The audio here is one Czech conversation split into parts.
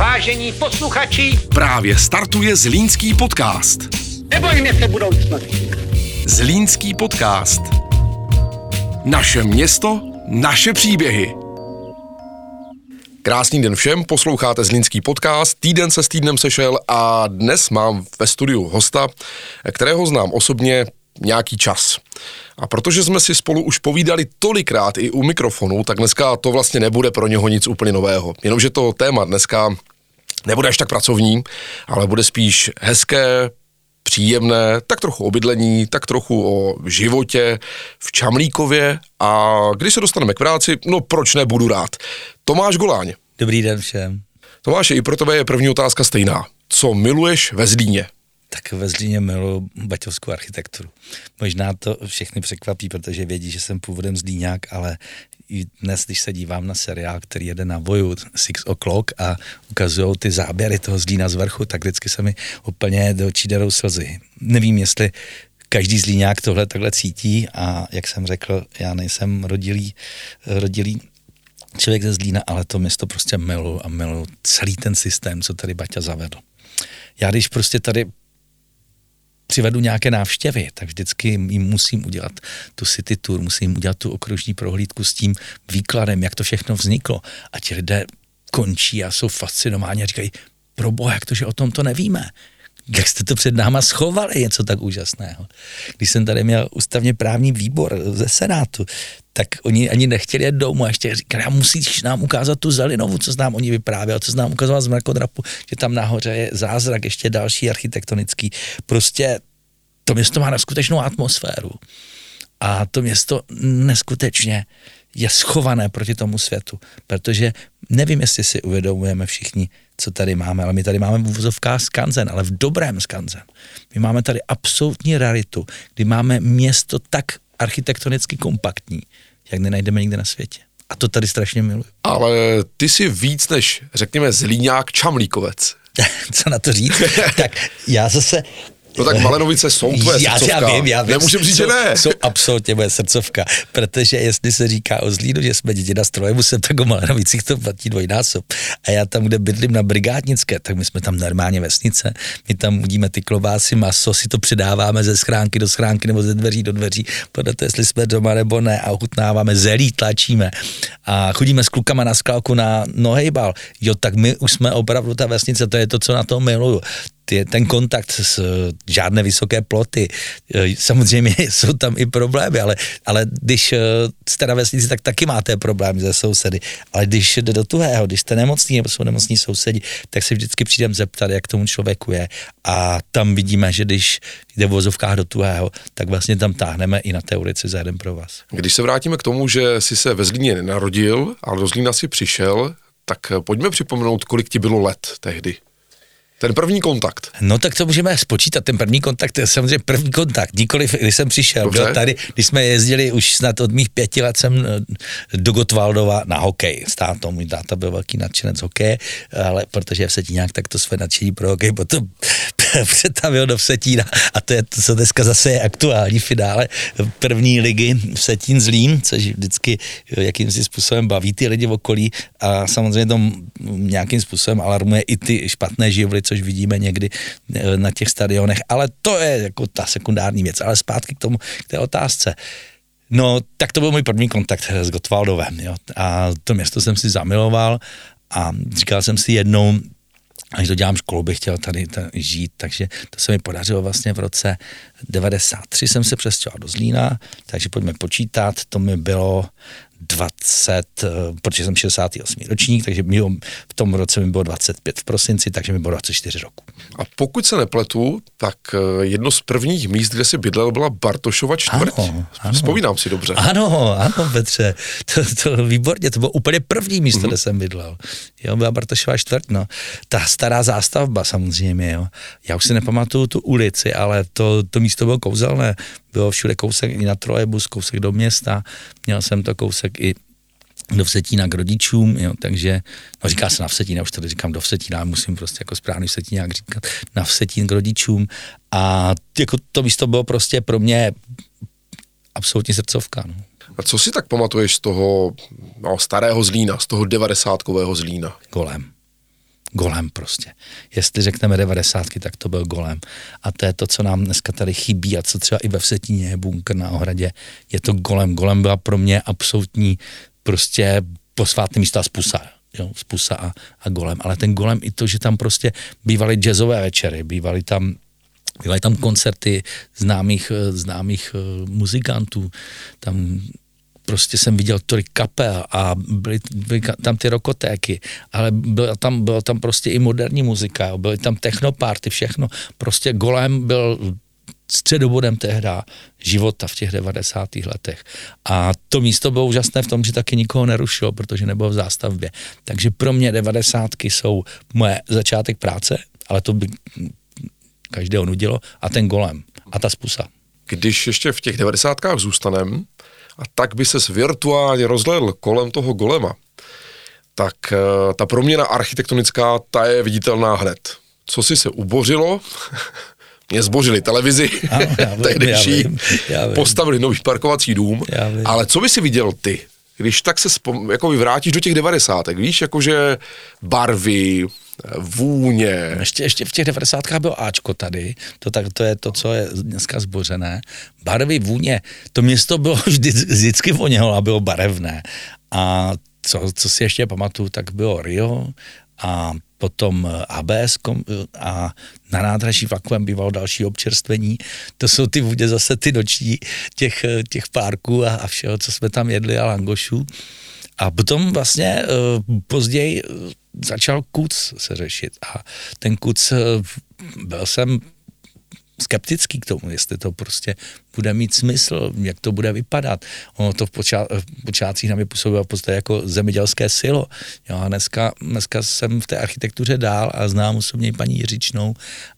Vážení posluchači, Právě startuje Zlínský podcast. nebojme se budoucnosti. Zlínský podcast. Naše město, naše příběhy. Krásný den všem, posloucháte Zlínský podcast, týden se s týdnem sešel a dnes mám ve studiu hosta, kterého znám osobně nějaký čas. A protože jsme si spolu už povídali tolikrát i u mikrofonu, tak dneska to vlastně nebude pro něho nic úplně nového. Jenomže to téma dneska nebude až tak pracovní, ale bude spíš hezké, příjemné, tak trochu o bydlení, tak trochu o životě v Čamlíkově a když se dostaneme k práci, no proč ne, budu rád. Tomáš Goláň. Dobrý den všem. Tomáš, i pro tebe je první otázka stejná. Co miluješ ve Zlíně? Tak ve Zlíně miluji baťovskou architekturu. Možná to všechny překvapí, protože vědí, že jsem původem Zlíňák, ale i dnes, když se dívám na seriál, který jede na voju Six O'Clock a ukazují ty záběry toho Zlína z vrchu, tak vždycky se mi úplně do očí slzy. Nevím, jestli každý zlíňák tohle takhle cítí a jak jsem řekl, já nejsem rodilý, rodilý člověk ze Zlína, ale to město prostě miluju a miluju celý ten systém, co tady Baťa zavedl. Já když prostě tady přivedu nějaké návštěvy, tak vždycky jim musím udělat tu city tour, musím udělat tu okružní prohlídku s tím výkladem, jak to všechno vzniklo. A ti lidé končí a jsou fascinováni a říkají, pro boha, jak to, že o tom to nevíme. Jak jste to před náma schovali, něco tak úžasného. Když jsem tady měl ústavně právní výbor ze Senátu, tak oni ani nechtěli jet domů a ještě říkali, musíš nám ukázat tu Zelinovu, co nám oni vyprávěl, co nám ukazoval z mrakodrapu, že tam nahoře je zázrak, ještě další architektonický. Prostě to město má neskutečnou atmosféru. A to město neskutečně je schované proti tomu světu, protože nevím, jestli si uvědomujeme všichni, co tady máme, ale my tady máme v skanzen, ale v dobrém skanzen. My máme tady absolutní raritu, kdy máme město tak architektonicky kompaktní, jak nenajdeme nikde na světě. A to tady strašně miluji. Ale ty jsi víc než, řekněme, Zlíňák Čamlíkovec. Co na to říct? tak já zase, No tak Malenovice jsou tvoje já, srdcovka. já vím, já vím. Nemůžem říct, jsou, že ne. Jsou absolutně moje srdcovka, protože jestli se říká o Zlínu, že jsme děti na strojemu, tak o Malenovicích to platí dvojnásob. A já tam, kde bydlím na Brigádnické, tak my jsme tam normálně vesnice, my tam udíme ty klobásy, maso, si to přidáváme ze schránky do schránky nebo ze dveří do dveří, podle toho, jestli jsme doma nebo ne a ochutnáváme zelí, tlačíme a chodíme s klukama na skalku na nohejbal. Jo, tak my už jsme opravdu ta vesnice, to je to, co na tom miluju je ten kontakt s žádné vysoké ploty. E, Samozřejmě jsou tam i problémy, ale, ale když e, jste na vesnici, tak taky máte problémy ze sousedy. Ale když jde do tuhého, když jste nemocný nebo jsou nemocní sousedi, tak se vždycky přijdem zeptat, jak tomu člověku je. A tam vidíme, že když jde v vozovkách do tuhého, tak vlastně tam táhneme i na té ulici za jeden pro vás. Když se vrátíme k tomu, že jsi se ve Zlíně nenarodil, ale do Zlína si přišel, tak pojďme připomenout, kolik ti bylo let tehdy. Ten první kontakt. No tak to můžeme spočítat. Ten první kontakt je samozřejmě první kontakt. Nikoliv, když jsem přišel. Dobře. Byl tady, když jsme jezdili už snad od mých pěti let jsem eh, do Gotwaldova na hokej s tátou. Můj táta byl velký nadšenec hokeje, ale protože v Setíňák, tak to své nadšení pro hokej potom přetavil do Vsetína. A to je to, co dneska zase je aktuální finále první ligy v Setín Zlín, což vždycky jakýmsi způsobem baví ty lidi v okolí a samozřejmě to nějakým způsobem alarmuje i ty špatné živly, což vidíme někdy eh, na těch stadionech, ale to je jako ta sekundární věc. Ale zpátky k tomu, k té otázce. No, tak to byl můj první kontakt s Gotwaldovem, jo. A to město jsem si zamiloval a říkal jsem si jednou, až dodělám školu, bych chtěl tady, tady žít, takže to se mi podařilo vlastně v roce 93 jsem se přestěhoval do Zlína, takže pojďme počítat, to mi bylo 20, eh, protože jsem 68. ročník, takže mi v tom roce mi bylo 25 v prosinci, takže mi bylo 24 roku. A pokud se nepletu, tak eh, jedno z prvních míst, kde jsi bydlel, byla Bartošova čtvrť. Ano, ano. Vzpomínám si dobře. Ano, ano, Petře, to, to výborně, to bylo úplně první místo, mm-hmm. kde jsem bydlel. Jo, byla Bartošova čtvrť, no. Ta stará zástavba samozřejmě, jo. Já už si nepamatuju tu ulici, ale to, to místo bylo kouzelné. Bylo všude kousek i na trolejbus, kousek do města, měl jsem to kousek i do Vsetína k rodičům, jo, takže, no říká se na Vsetína, už tady říkám do Vsetína, musím prostě jako správný Vsetíňák říkat, na Vsetín k rodičům a jako to místo bylo prostě pro mě absolutní srdcovka, no. A co si tak pamatuješ z toho no, starého Zlína, z toho devadesátkového Zlína? Golem. golem prostě. Jestli řekneme devadesátky, tak to byl golem. A to je to, co nám dneska tady chybí a co třeba i ve Vsetíně je bunkr na ohradě. Je to golem. Golem byla pro mě absolutní prostě posvátný místa spusa. Jo, spusa a, a golem. Ale ten golem i to, že tam prostě bývaly jazzové večery, bývaly tam Bývaly tam koncerty známých, známých eh, muzikantů, tam prostě jsem viděl tolik kapel a byly, byly tam ty rokotéky, ale byla tam, byla tam prostě i moderní muzika, byly tam technoparty, všechno. Prostě Golem byl středobodem tehda života v těch 90. letech. A to místo bylo úžasné v tom, že taky nikoho nerušilo, protože nebylo v zástavbě. Takže pro mě 90. jsou moje začátek práce, ale to by každého nudilo, a ten golem a ta spusa. Když ještě v těch 90. zůstanem, a tak by ses virtuálně rozhledl kolem toho golema, tak uh, ta proměna architektonická, ta je viditelná hned. Co si se ubořilo, mě zbořili televizi, tehdejší, postavili nový parkovací dům, ale co by si viděl ty, když tak se spom, jako vrátíš do těch devadesátek, víš, jakože barvy, vůně. Ještě, ještě v těch 90. bylo Ačko tady, to, tak, to je to, co je dneska zbořené. Barvy, vůně, to město bylo vždy, vždycky vonělo a bylo barevné. A co, co si ještě pamatuju, tak bylo Rio a potom ABS a na nádraží vakuem bývalo další občerstvení. To jsou ty vůně zase ty noční těch, těch párků a, a všeho, co jsme tam jedli a langošů. A potom vlastně později začal kuc se řešit a ten kuc, eh, byl jsem skeptický k tomu, jestli to prostě bude mít smysl, jak to bude vypadat. Ono to v, počát, v počátcích na mě působilo v podstatě jako zemědělské silo. Jo, a dneska, dneska jsem v té architektuře dál a znám osobně paní Jiřičnou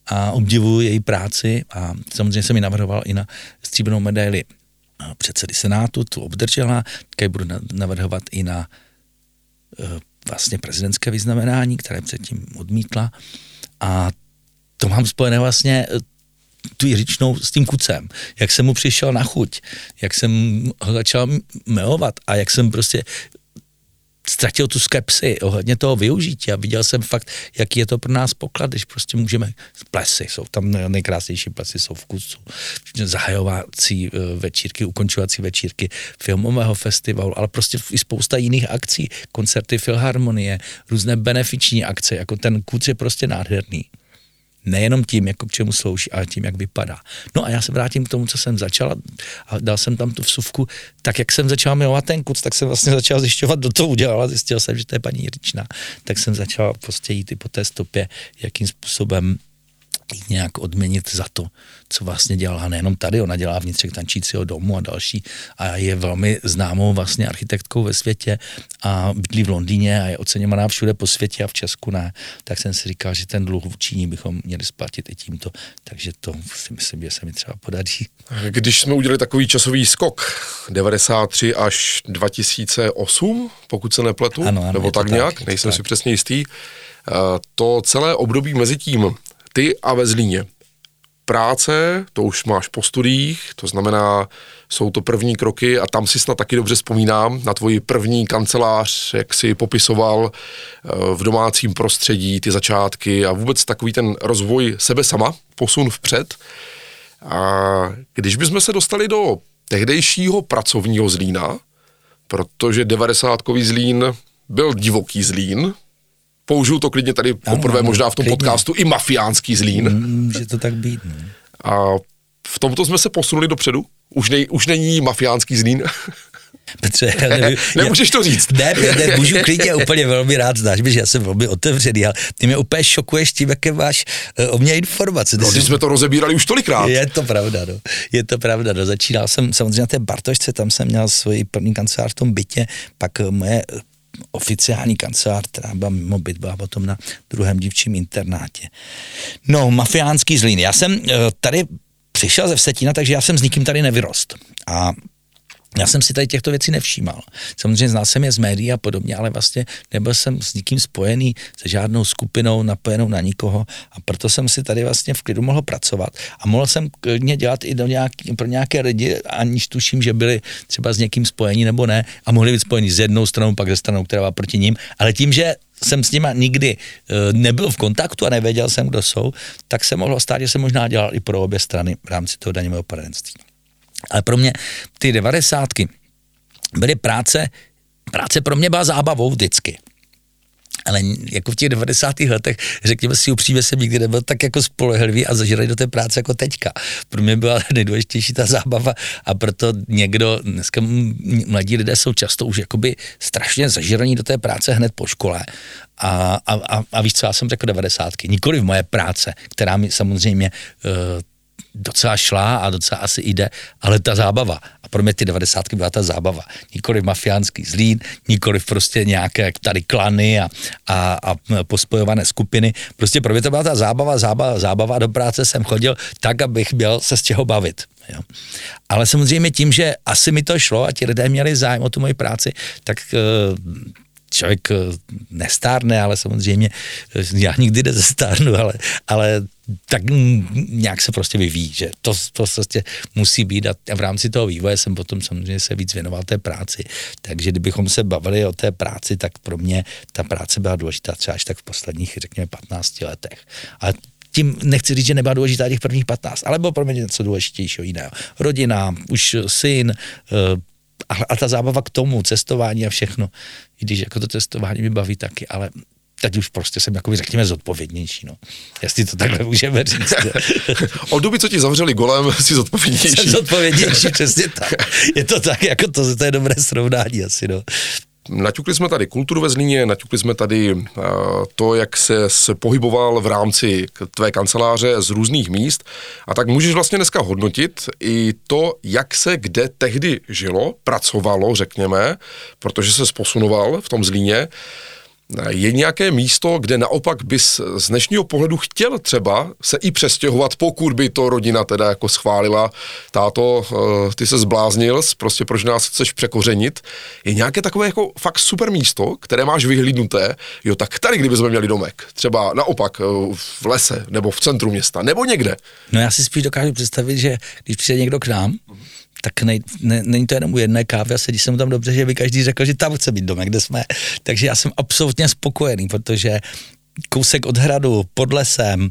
a obdivuji její práci a samozřejmě jsem ji navrhoval i na stříbrnou medaili předsedy Senátu, tu obdržela, také budu navrhovat i na eh, vlastně prezidentské vyznamenání, které předtím odmítla a to mám spojené vlastně eh, tu Jiřičnou s tím kucem, jak jsem mu přišel na chuť, jak jsem ho začal milovat a jak jsem prostě ztratil tu skepsi ohledně toho využití a viděl jsem fakt, jaký je to pro nás poklad, když prostě můžeme, plesy jsou tam nejkrásnější plesy, jsou v kusu, zahajovací eh, večírky, ukončovací večírky filmového festivalu, ale prostě i spousta jiných akcí, koncerty filharmonie, různé benefiční akce, jako ten kuc je prostě nádherný. Nejenom tím, jako k čemu slouží, ale tím, jak vypadá. No a já se vrátím k tomu, co jsem začal a dal jsem tam tu vsuvku. Tak jak jsem začal milovat ten kuc, tak jsem vlastně začal zjišťovat, kdo to udělal a zjistil jsem, že to je paní Jiřičná. Tak jsem začal prostě jít i po té stopě, jakým způsobem nějak odměnit za to, co vlastně dělala nejenom tady, ona dělá vnitřek tančícího domu a další a je velmi známou vlastně architektkou ve světě a bydlí v Londýně a je oceňovaná všude po světě a v Česku ne, tak jsem si říkal, že ten dluh vůči ní bychom měli splatit i tímto, takže to si myslím, že se mi třeba podaří. Když jsme udělali takový časový skok, 93 až 2008, pokud se nepletu, ano, ano, nebo tak, tak nějak, nejsem tak. si přesně jistý, eh, to celé období mezi tím ty a ve Zlíně. Práce, to už máš po studiích, to znamená, jsou to první kroky a tam si snad taky dobře vzpomínám na tvoji první kancelář, jak si popisoval eh, v domácím prostředí ty začátky a vůbec takový ten rozvoj sebe sama, posun vpřed. A když bychom se dostali do tehdejšího pracovního Zlína, protože 90 Zlín byl divoký Zlín, použiju to klidně tady ano, poprvé ano, možná v tom klidně. podcastu, i mafiánský zlín. Může to tak být. Ne? A v tomto jsme se posunuli dopředu? Už, nej, už není mafiánský zlín? Petře, nevím, Nemůžeš to říct. Ne, ne, můžu klidně úplně velmi rád, znáš že já jsem velmi otevřený, ale ty mě úplně šokuješ tím, jaké máš uh, o mě informace. no, jsi... jsme to rozebírali už tolikrát. Je to pravda, no. Je to pravda, no. Začínal jsem samozřejmě na té Bartošce, tam jsem měl svoji první kancelář v tom bytě, pak moje oficiální kancelář, která byla mimo byt, byla potom na druhém dívčím internátě. No, mafiánský zlín. Já jsem eh, tady přišel ze Vsetína, takže já jsem s nikým tady nevyrost. A Já jsem si tady těchto věcí nevšímal. Samozřejmě znal jsem je z médií a podobně, ale vlastně nebyl jsem s nikým spojený, se žádnou skupinou, napojenou na nikoho a proto jsem si tady vlastně v klidu mohl pracovat a mohl jsem klidně dělat i do nějaký, pro nějaké lidi, aniž tuším, že byli třeba s někým spojení nebo ne a mohli být spojení s jednou stranou, pak ze stranou, která byla proti ním, ale tím, že jsem s nima nikdy e, nebyl v kontaktu a nevěděl jsem, kdo jsou, tak se mohlo stát, že jsem možná dělal i pro obě strany v rámci toho daňového poradenství. Ale pro mě ty devadesátky byly práce, práce pro mě byla zábavou vždycky. Ale jako v těch 90. letech, řekněme si upřímně, jsem nikdy nebyl tak jako spolehlivý a zažraný do té práce jako teďka. Pro mě byla nejdůležitější ta zábava a proto někdo, dneska mladí lidé jsou často už jakoby strašně zažraní do té práce hned po škole. A, a, a, a víš co, já jsem řekl 90. Nikoli v moje práce, která mi samozřejmě uh, docela šla a docela asi jde, ale ta zábava. A pro mě ty devadesátky byla ta zábava. Nikoli mafiánský zlín, nikoli prostě nějaké tady klany a, a, a pospojované skupiny. Prostě pro mě to byla ta zábava, zábava, zábava. Do práce jsem chodil tak, abych měl se z čeho bavit. Jo. Ale samozřejmě tím, že asi mi to šlo a ti lidé měli zájem o tu moji práci, tak uh, člověk eh, nestárne, ale samozřejmě eh, já nikdy nezestárnu, ale, ale tak nějak se prostě vyvíjí, že to, to prostě musí být a v rámci toho vývoje jsem potom samozřejmě se víc věnoval té práci, takže kdybychom se bavili o té práci, tak pro mě ta práce byla důležitá třeba až tak v posledních, řekněme, 15 letech. A tím nechci říct, že nebyla důležitá těch prvních 15, ale bylo pro mě něco důležitějšího jiného. Rodina, už syn, eh, a, a ta zábava k tomu, cestování a všechno, i když jako to cestování mi baví taky, ale teď už prostě jsem jako řekněme zodpovědnější, no. Jestli to takhle můžeme říct. Od doby, co ti zavřeli golem, jsi zodpovědnější. Jsem zodpovědnější, přesně tak. Je to tak, jako to, to je dobré srovnání asi, no. Naťukli jsme tady kulturu ve Zlíně, naťukli jsme tady uh, to, jak se, se pohyboval v rámci tvé kanceláře z různých míst a tak můžeš vlastně dneska hodnotit i to, jak se kde tehdy žilo, pracovalo, řekněme, protože se posunoval v tom Zlíně. Je nějaké místo, kde naopak bys z dnešního pohledu chtěl třeba se i přestěhovat, pokud by to rodina teda jako schválila, táto, eh, ty se zbláznil, prostě proč nás chceš překořenit. Je nějaké takové jako fakt super místo, které máš vyhlídnuté, jo, tak tady kdyby jsme měli domek, třeba naopak eh, v lese, nebo v centru města, nebo někde. No já si spíš dokážu představit, že když přijde někdo k nám, tak ne, ne, není to jenom u jedné kávy a sedí jsem tam dobře, že by každý řekl, že tam chce být domek, kde jsme. Takže já jsem absolutně spokojený, protože kousek od hradu, pod lesem,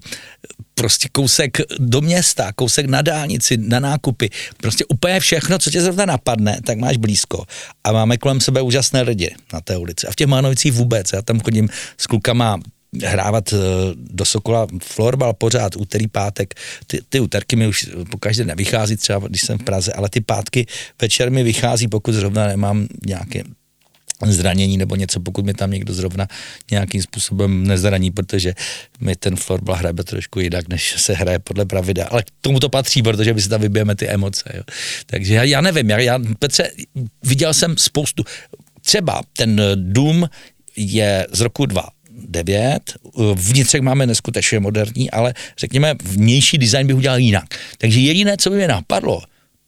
prostě kousek do města, kousek na dálnici, na nákupy, prostě úplně všechno, co tě zrovna napadne, tak máš blízko. A máme kolem sebe úžasné lidi na té ulici. A v těch Mánovicích vůbec. Já tam chodím s klukama hrávat eh, do Sokola florbal pořád, úterý, pátek. Ty, ty úterky mi už po každé nevychází, třeba když jsem v Praze, ale ty pátky večer mi vychází, pokud zrovna nemám nějaké zranění nebo něco, pokud mi tam někdo zrovna nějakým způsobem nezraní, protože mi ten florbal hraje trošku jinak, než se hraje podle pravidel. Ale k tomu to patří, protože my si tam vybijeme ty emoce. Jo. Takže já, já nevím, já, já Petře, viděl jsem spoustu, třeba ten dům je z roku 2 9. Vnitřek máme neskutečně moderní, ale řekněme, vnější design bych udělal jinak. Takže jediné, co by mě napadlo,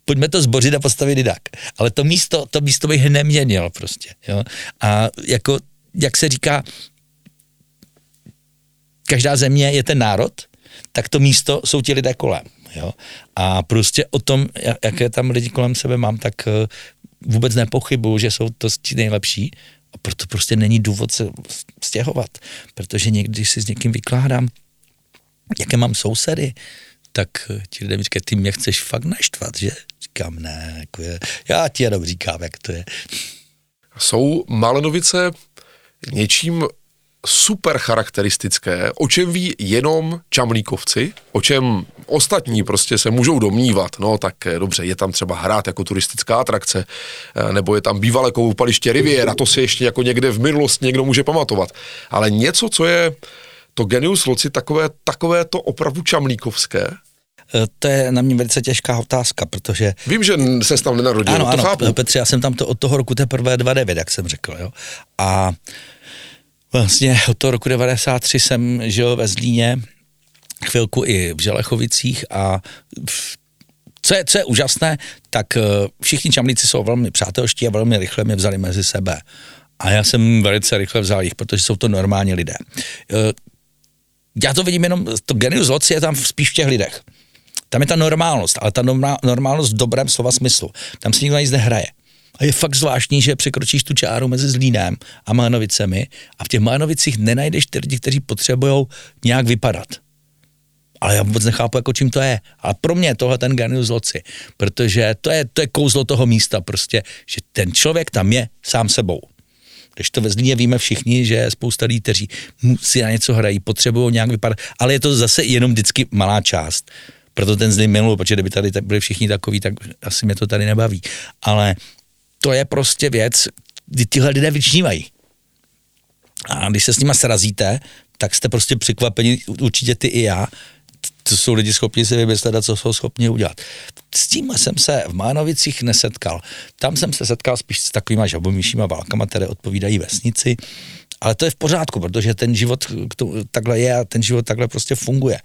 pojďme to zbořit a postavit jinak. Ale to místo, to místo bych neměnil prostě. Jo? A jako, jak se říká, každá země je ten národ, tak to místo jsou ti lidé kolem. Jo? A prostě o tom, jaké tam lidi kolem sebe mám, tak eh, vůbec nepochybuju, že jsou to ti nejlepší a proto prostě není důvod se stěhovat, protože někdy si s někým vykládám, jaké mám sousedy, tak ti lidé mi říkají, ty mě chceš fakt naštvat, že? Říkám, ne, jako je, já ti jenom říkám, jak to je. Jsou Malenovice něčím super charakteristické, o čem ví jenom čamlíkovci, o čem ostatní prostě se můžou domnívat, no tak eh, dobře, je tam třeba hrát jako turistická atrakce, eh, nebo je tam bývalé koupaliště Riviera, to si ještě jako někde v minulosti někdo může pamatovat. Ale něco, co je to genius loci, takové, takové to opravdu čamlíkovské, eh, to je na mě velice těžká otázka, protože... Vím, že se tam nenarodil, ano, to ano, chápu. Petře, já jsem tam to od toho roku teprve 29, jak jsem řekl, jo. A Vlastně od toho roku 93 jsem žil ve Zlíně, chvilku i v Želechovicích a Co je, co je úžasné, tak eh, všichni čamlíci jsou velmi přátelští a velmi rychle mě vzali mezi sebe. A já jsem velice rychle vzal jich, protože jsou to normální lidé. Eh, já to vidím jenom, to genius loci je tam spíš v těch lidech. Tam je ta normálnost, ale ta normálnost v dobrém slova smyslu. Tam si nikdo nic nehraje. A je fakt zvláštní, že překročíš tu čáru mezi Zlínem a Mánovicemi a v těch Mánovicích nenajdeš ty lidi, kteří potřebují nějak vypadat. Ale já vůbec nechápu, jako čím to je. A pro mě tohle ten genius loci, protože to je, to je kouzlo toho místa prostě, že ten člověk tam je sám sebou. Když to ve Zlíně víme všichni, že je spousta lidí, kteří si na něco hrají, potřebují nějak vypadat, ale je to zase jenom vždycky malá část. Proto ten Zlín miluji, protože kdyby tady byli všichni takový, tak asi mě to tady nebaví. Ale to je prostě věc, kdy tyhle lidé vyčnívají. A když se s nima srazíte, tak jste prostě překvapeni, určitě ty i já, to jsou lidi schopni si vymyslet a co jsou schopni udělat. S tím jsem se v Mánovicích nesetkal. Tam jsem se setkal spíš s takovýma žabomíšíma válkama, které odpovídají vesnici, ale to je v pořádku, protože ten život takhle je a ten život takhle prostě funguje.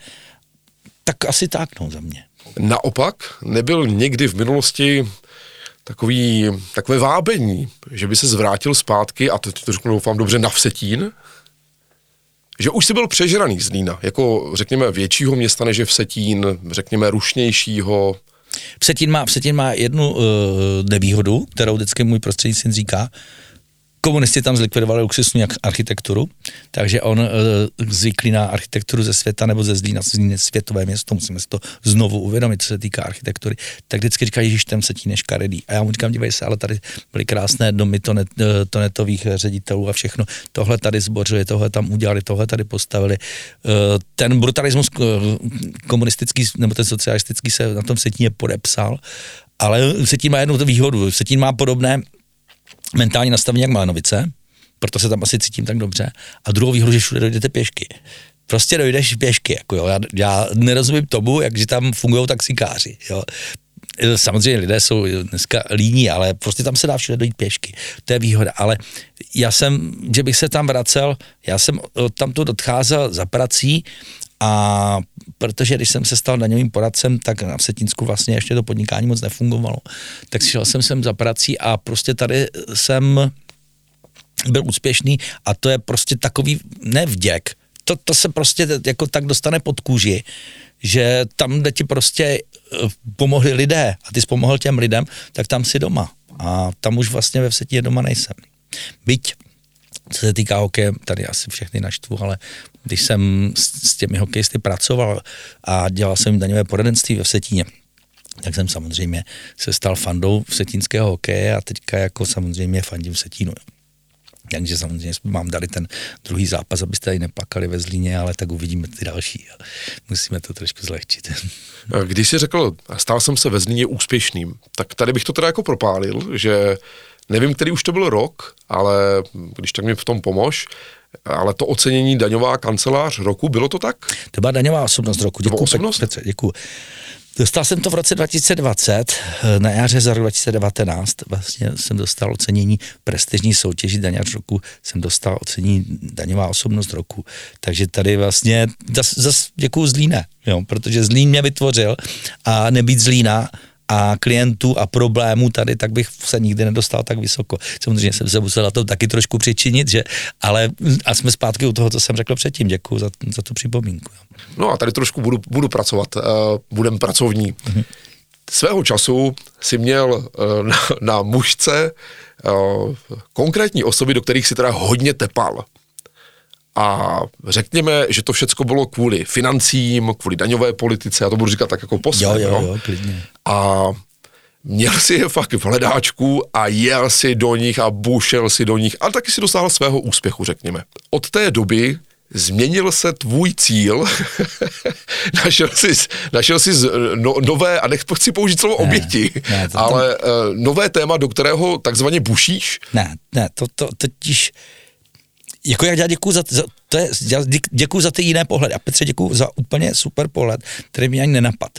Tak asi tak, no, za mě. Naopak, nebyl někdy v minulosti takový, takové vábení, že by se zvrátil zpátky, a teď to řeknu doufám dobře, na Vsetín, že už si byl přežraný z Lína, jako řekněme většího města než je Vsetín, řekněme rušnějšího. Vsetín má, Vsetín má jednu uh, nevýhodu, kterou vždycky můj prostřednictvím říká, komunisti tam zlikvidovali luxusní architekturu, takže on e, zvyklý na architekturu ze světa nebo ze Zlína, Zlín světové město, musíme si to znovu uvědomit, co se týká architektury, tak vždycky říká, že ten se tí škaredý. A já mu říkám, dívej se, ale tady byly krásné domy tonet, e, tonetových ředitelů a všechno. Tohle tady zbořili, tohle tam udělali, tohle tady postavili. E, ten brutalismus komunistický nebo ten socialistický se na tom Setíně podepsal, ale Setín má jednu výhodu. Setín má podobné mentální nastavení jak Malenovice, proto se tam asi cítím tak dobře. A druhou výhodu, že všude dojdete pěšky. Prostě dojdeš pěšky, jako jo. Já, já nerozumím tomu, jak že tam fungují taxikáři, jo. Samozřejmě lidé jsou dneska líní, ale prostě tam se dá všude dojít pěšky. To je výhoda. Ale já jsem, že bych se tam vracel, já jsem tam tu odcházel za prací a protože když jsem se stal daňovým poradcem, tak na Vsetínsku vlastně ještě to podnikání moc nefungovalo. Tak šel jsem sem za prací a prostě tady jsem byl úspěšný a to je prostě takový nevděk. To, to se prostě jako tak dostane pod kůži, že tam, kde ti prostě eh, pomohli lidé a ty jsi pomohl těm lidem, tak tam si doma. A tam už vlastně ve Vsetíně doma nejsem. Byť co se týká hokeje, tady asi všechny naštvu, ale když jsem s, s těmi hokejisty pracoval a dělal jsem daňové poradenství ve Setíně, tak jsem samozřejmě se stal fandou v setínského hokeje a teďka jako samozřejmě fandím v Setínu. Takže samozřejmě mám dali ten druhý zápas, abyste tady neplakali ve Zlíně, ale tak uvidíme ty další. Musíme to trošku zlehčit. Když jsi řekl, stal jsem se ve Zlíně úspěšným, tak tady bych to teda jako propálil, že nevím, který už to byl rok, ale když tak mi v tom pomož, ale to ocenění daňová kancelář roku, bylo to tak? To byla daňová osobnost roku. Děkuji. Osobnost? Petře, děkuji. Dostal jsem to v roce 2020, na jaře za rok 2019, vlastně jsem dostal ocenění prestižní soutěži daňář roku, jsem dostal ocenění daňová osobnost roku, takže tady vlastně zase zas děkuju Zlíne, jo, protože Zlín mě vytvořil a nebýt Zlína, a klientů a problémů tady, tak bych se nikdy nedostal tak vysoko. Samozřejmě jsem se musel na to taky trošku přičinit, že, ale a jsme zpátky u toho, co jsem řekl předtím. Děkuji za, za tu připomínku. No a tady trošku budu, budu pracovat, uh, budem pracovní. Mm-hmm. Svého času si měl uh, na, na mužce uh, konkrétní osoby, do kterých si teda hodně tepal. A řekněme, že to všechno bylo kvůli financím, kvůli daňové politice, já to budu říkat tak jako posledně. Jo, jo, jo, klidně. A měl si je fakt v hledáčku a jel si do nich a bušel si do nich a taky si dosáhl svého úspěchu, řekněme. Od té doby změnil se tvůj cíl, našel jsi, našel jsi no, nové, a nechci použít slovo ne, oběti, ne, to, ale to... Uh, nové téma, do kterého takzvaně bušíš? Ne, ne, to, to totiž jako já děkuji za, za, to je, já děkuji za ty jiné pohledy. A Petře děkuji za úplně super pohled, který mě ani nenapad.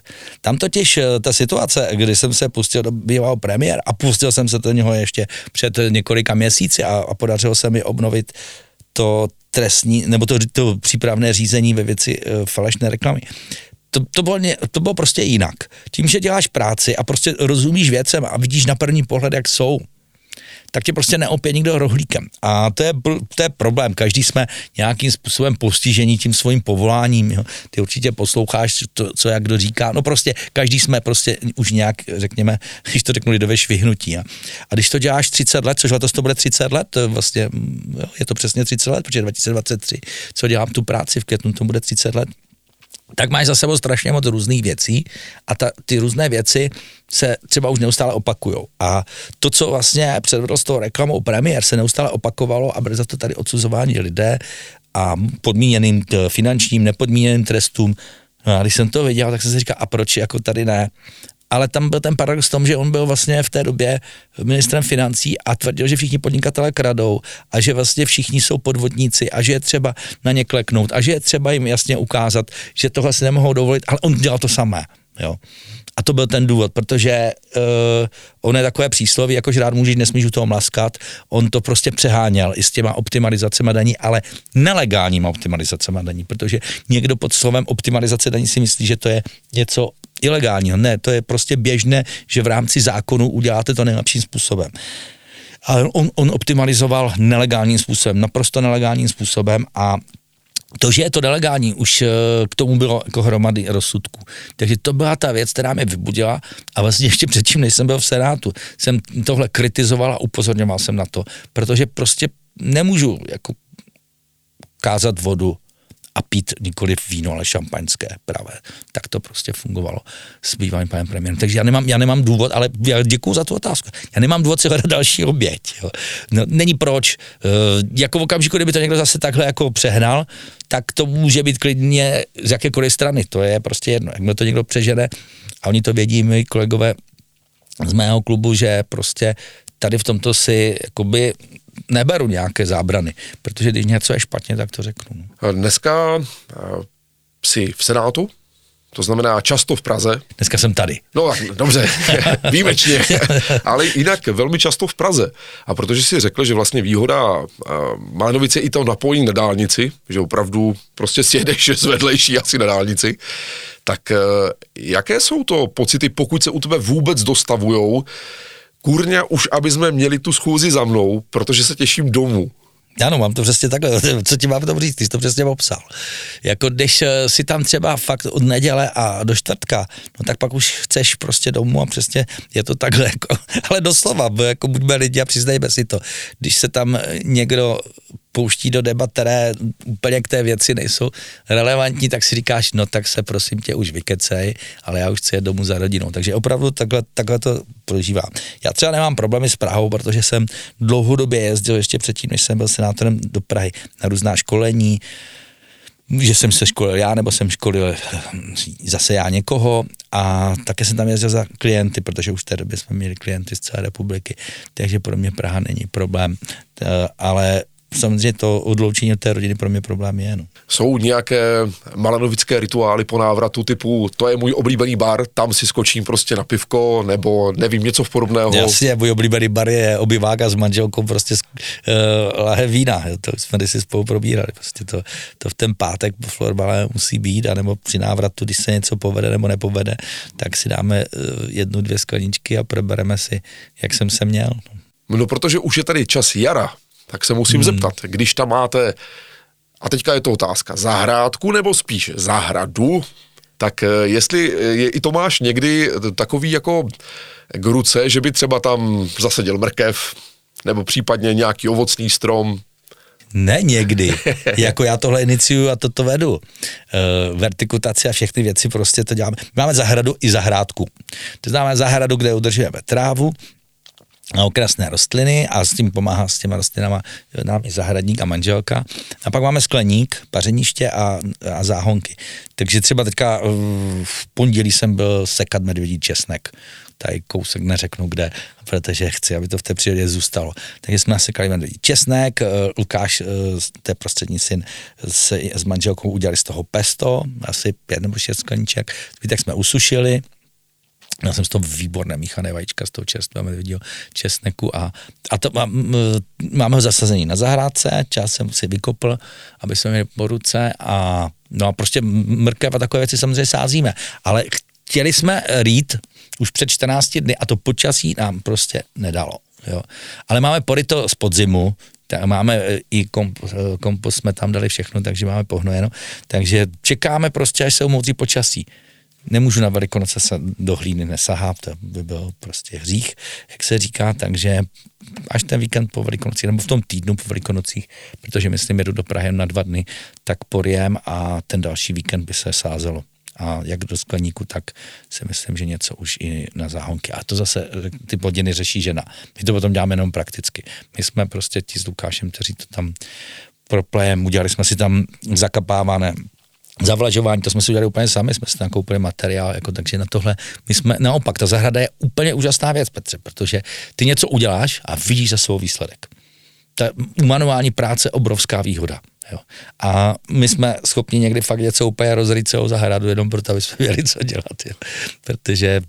Tam totiž eh, ta situace, kdy jsem se pustil do bývalého premiér a pustil jsem se do něho ještě před několika měsíci a, a podařilo se mi obnovit to trestní, nebo to, to přípravné řízení ve věci uh, falešné reklamy to, to, bylo, to bylo prostě jinak. Tím, že děláš práci a prostě rozumíš věcem a vidíš na první pohled, jak jsou, tak tě prostě neopět nikdo rohlíkem. A to je, to je problém. Každý jsme nějakým způsobem postižení tím svým povoláním. Jo. Ty určitě posloucháš, to, co jak kdo říká. No prostě každý jsme prostě už nějak, řekněme, když to řeknu lidové švihnutí. A, a když to děláš 30 let, což letos to bude 30 let, vlastně jo, je to přesně 30 let, protože 2023, co dělám tu práci v květnu, to bude 30 let, tak máš za sebou strašně moc různých věcí a ta, ty různé věci se třeba už neustále opakují. A to, co vlastně předvedl s tou reklamou premiér, se neustále opakovalo a byly za to tady odsuzování lidé a podmíněným t- finančním, nepodmíněným trestům. No a když jsem to viděl, tak jsem si říkal, a proč jako tady ne? Ale tam byl ten paradox v tom, že on byl vlastně v té době ministrem financí a tvrdil, že všichni podnikatelé kradou a že vlastně všichni jsou podvodníci a že je třeba na ně kleknout a že je třeba jim jasně ukázat, že tohle si nemohou dovolit, ale on dělal to samé. Jo. A to byl ten důvod, protože uh, on je takové přísloví, jako že rád můžeš, nesmíš u toho mlaskat. On to prostě přeháněl i s těma optimalizacemi daní, ale nelegálníma optimalizacemi daní, protože někdo pod slovem optimalizace daní si myslí, že to je něco ilegálního. Ne, to je prostě běžné, že v rámci zákonu uděláte to nejlepším způsobem. Ale on, on optimalizoval nelegálním způsobem, naprosto nelegálním způsobem a to, že je to nelegální, už eh, k tomu bylo jako hromady rozsudků. Takže to byla ta věc, která mě vybudila a vlastně ještě předtím, než jsem byl v Senátu, jsem tohle kritizoval a upozorňoval jsem na to, protože prostě nemůžu jako kázat vodu a pít nikoli víno, ale šampaňské pravé. Tak to prostě fungovalo s bývalým panem premiérem. Takže já nemám, já nemám důvod, ale já děkuju za tu otázku. Já nemám důvod si hledat další oběť. Jo. No, není proč. E, jako v okamžiku, kdyby to někdo zase takhle jako přehnal, tak to může být klidně z jakékoliv strany. To je prostě jedno. Jak to někdo přežene, a oni to vědí, my kolegové z mého klubu, že prostě tady v tomto si jakoby neberu nějaké zábrany, protože když něco je špatně, tak to řeknu. No. Dneska uh, jsi v Senátu, to znamená často v Praze. Dneska jsem tady. No dobře, výjimečně, ale jinak velmi často v Praze. A protože si řekl, že vlastně výhoda uh, Mánovice je i to napojení na dálnici, že opravdu prostě sjedeš z vedlejší asi na dálnici, tak uh, jaké jsou to pocity, pokud se u tebe vůbec dostavujou, kurňa už, aby jsme měli tu schůzi za mnou, protože se těším domů. Ano, mám to přesně takhle, co ti mám to říct, ty jsi to přesně popsal. Jako když si tam třeba fakt od neděle a do čtvrtka, no tak pak už chceš prostě domů a přesně je to takhle, jako, ale doslova, jako buďme lidi a přiznejme si to. Když se tam někdo pouští do debat, které úplně k té věci nejsou relevantní, tak si říkáš, no tak se prosím tě už vykecej, ale já už chci jít domů za rodinou. Takže opravdu takhle, takhle to prožívám. Já třeba nemám problémy s Prahou, protože jsem dlouhodobě jezdil ještě předtím, než jsem byl senátorem do Prahy na různá školení, že jsem se školil já, nebo jsem školil zase já někoho a také jsem tam jezdil za klienty, protože už v té době jsme měli klienty z celé republiky, takže pro mě Praha není problém, ale samozřejmě to odloučení od té rodiny pro mě problém je. No. Jsou nějaké malanovické rituály po návratu typu, to je můj oblíbený bar, tam si skočím prostě na pivko, nebo nevím, něco v podobného. Jasně, můj oblíbený bar je obyváka s manželkou prostě uh, lahe vína, jo, to jsme si spolu probírali, prostě to, to v ten pátek po florbale musí být, anebo při návratu, když se něco povede nebo nepovede, tak si dáme uh, jednu, dvě skleničky a probereme si, jak jsem se měl. No, protože už je tady čas jara, tak se musím hmm. zeptat, když tam máte, a teďka je to otázka, zahrádku nebo spíš zahradu, tak jestli je i Tomáš někdy takový jako k ruce, že by třeba tam zaseděl mrkev, nebo případně nějaký ovocný strom, ne někdy. jako já tohle iniciuju a toto vedu. Uh, vertikutaci a všechny věci prostě to děláme. Máme zahradu i zahrádku. To znamená zahradu, kde udržujeme trávu, a okrasné rostliny a s tím pomáhá s těma rostlinama nám i zahradník a manželka. A pak máme skleník, pařeniště a, a záhonky. Takže třeba teďka v pondělí jsem byl sekat medvědí česnek. Tady kousek neřeknu kde, protože chci, aby to v té přírodě zůstalo. Takže jsme nasekali medvědí česnek, Lukáš, to je prostřední syn, s, s manželkou udělali z toho pesto, asi pět nebo šest skleníček. Zbytek jsme usušili, Měl jsem z toho výborné míchané vajíčka z toho čerstvého medvědího česneku a, a to má, máme ho zasazení na zahrádce, čas jsem si vykopl, aby jsme měli po ruce a No a prostě mrkev a takové věci samozřejmě sázíme, ale chtěli jsme rýt už před 14 dny a to počasí nám prostě nedalo. Jo. Ale máme poryto z podzimu, tak máme e, i komp, e, kompost, jsme tam dali všechno, takže máme pohnojeno. Takže čekáme prostě, až se umouří počasí. Nemůžu na Velikonoce se do hlíny nesahat, to by byl prostě hřích, jak se říká, takže až ten víkend po Velikonocích, nebo v tom týdnu po Velikonocích, protože myslím, jedu do Prahy na dva dny, tak porjem a ten další víkend by se sázelo a jak do skleníku, tak si myslím, že něco už i na záhonky. A to zase ty plodiny řeší žena. My to potom děláme jenom prakticky. My jsme prostě ti s Lukášem, kteří to tam proplejeme, udělali jsme si tam zakapávané zavlažování, to jsme si udělali úplně sami, jsme si tam koupili materiál, jako, takže na tohle, my jsme, naopak, ta zahrada je úplně úžasná věc, Petře, protože ty něco uděláš a vidíš za svou výsledek. Ta manuální práce obrovská výhoda. Jo. A my jsme schopni někdy fakt něco úplně rozrýt celou zahradu jenom proto, aby jsme věděli, co dělat. Jo. Protože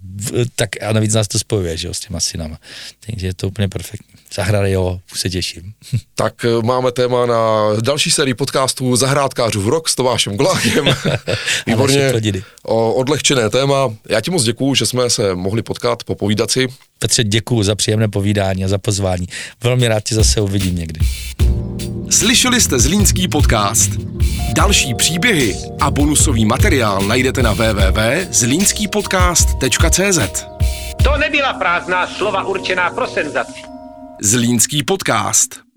tak a navíc nás to spojuje, že jo, s těma synama. Takže je to úplně perfektní. Zahrady, jo, už se těším. Tak eh, máme téma na další sérii podcastů Zahrádkářů v rok s Tomášem Gulákem. Výborně o odlehčené téma. Já ti moc děkuju, že jsme se mohli potkat, popovídat si. Petře, děkuju za příjemné povídání a za pozvání. Velmi rád tě zase uvidím někdy. Slyšeli jste Zlínský podcast. Další příběhy a bonusový materiál najdete na www.zlínskýpodcast.cz To nebyla prázdná slova určená pro senzaci. Zlínský podcast.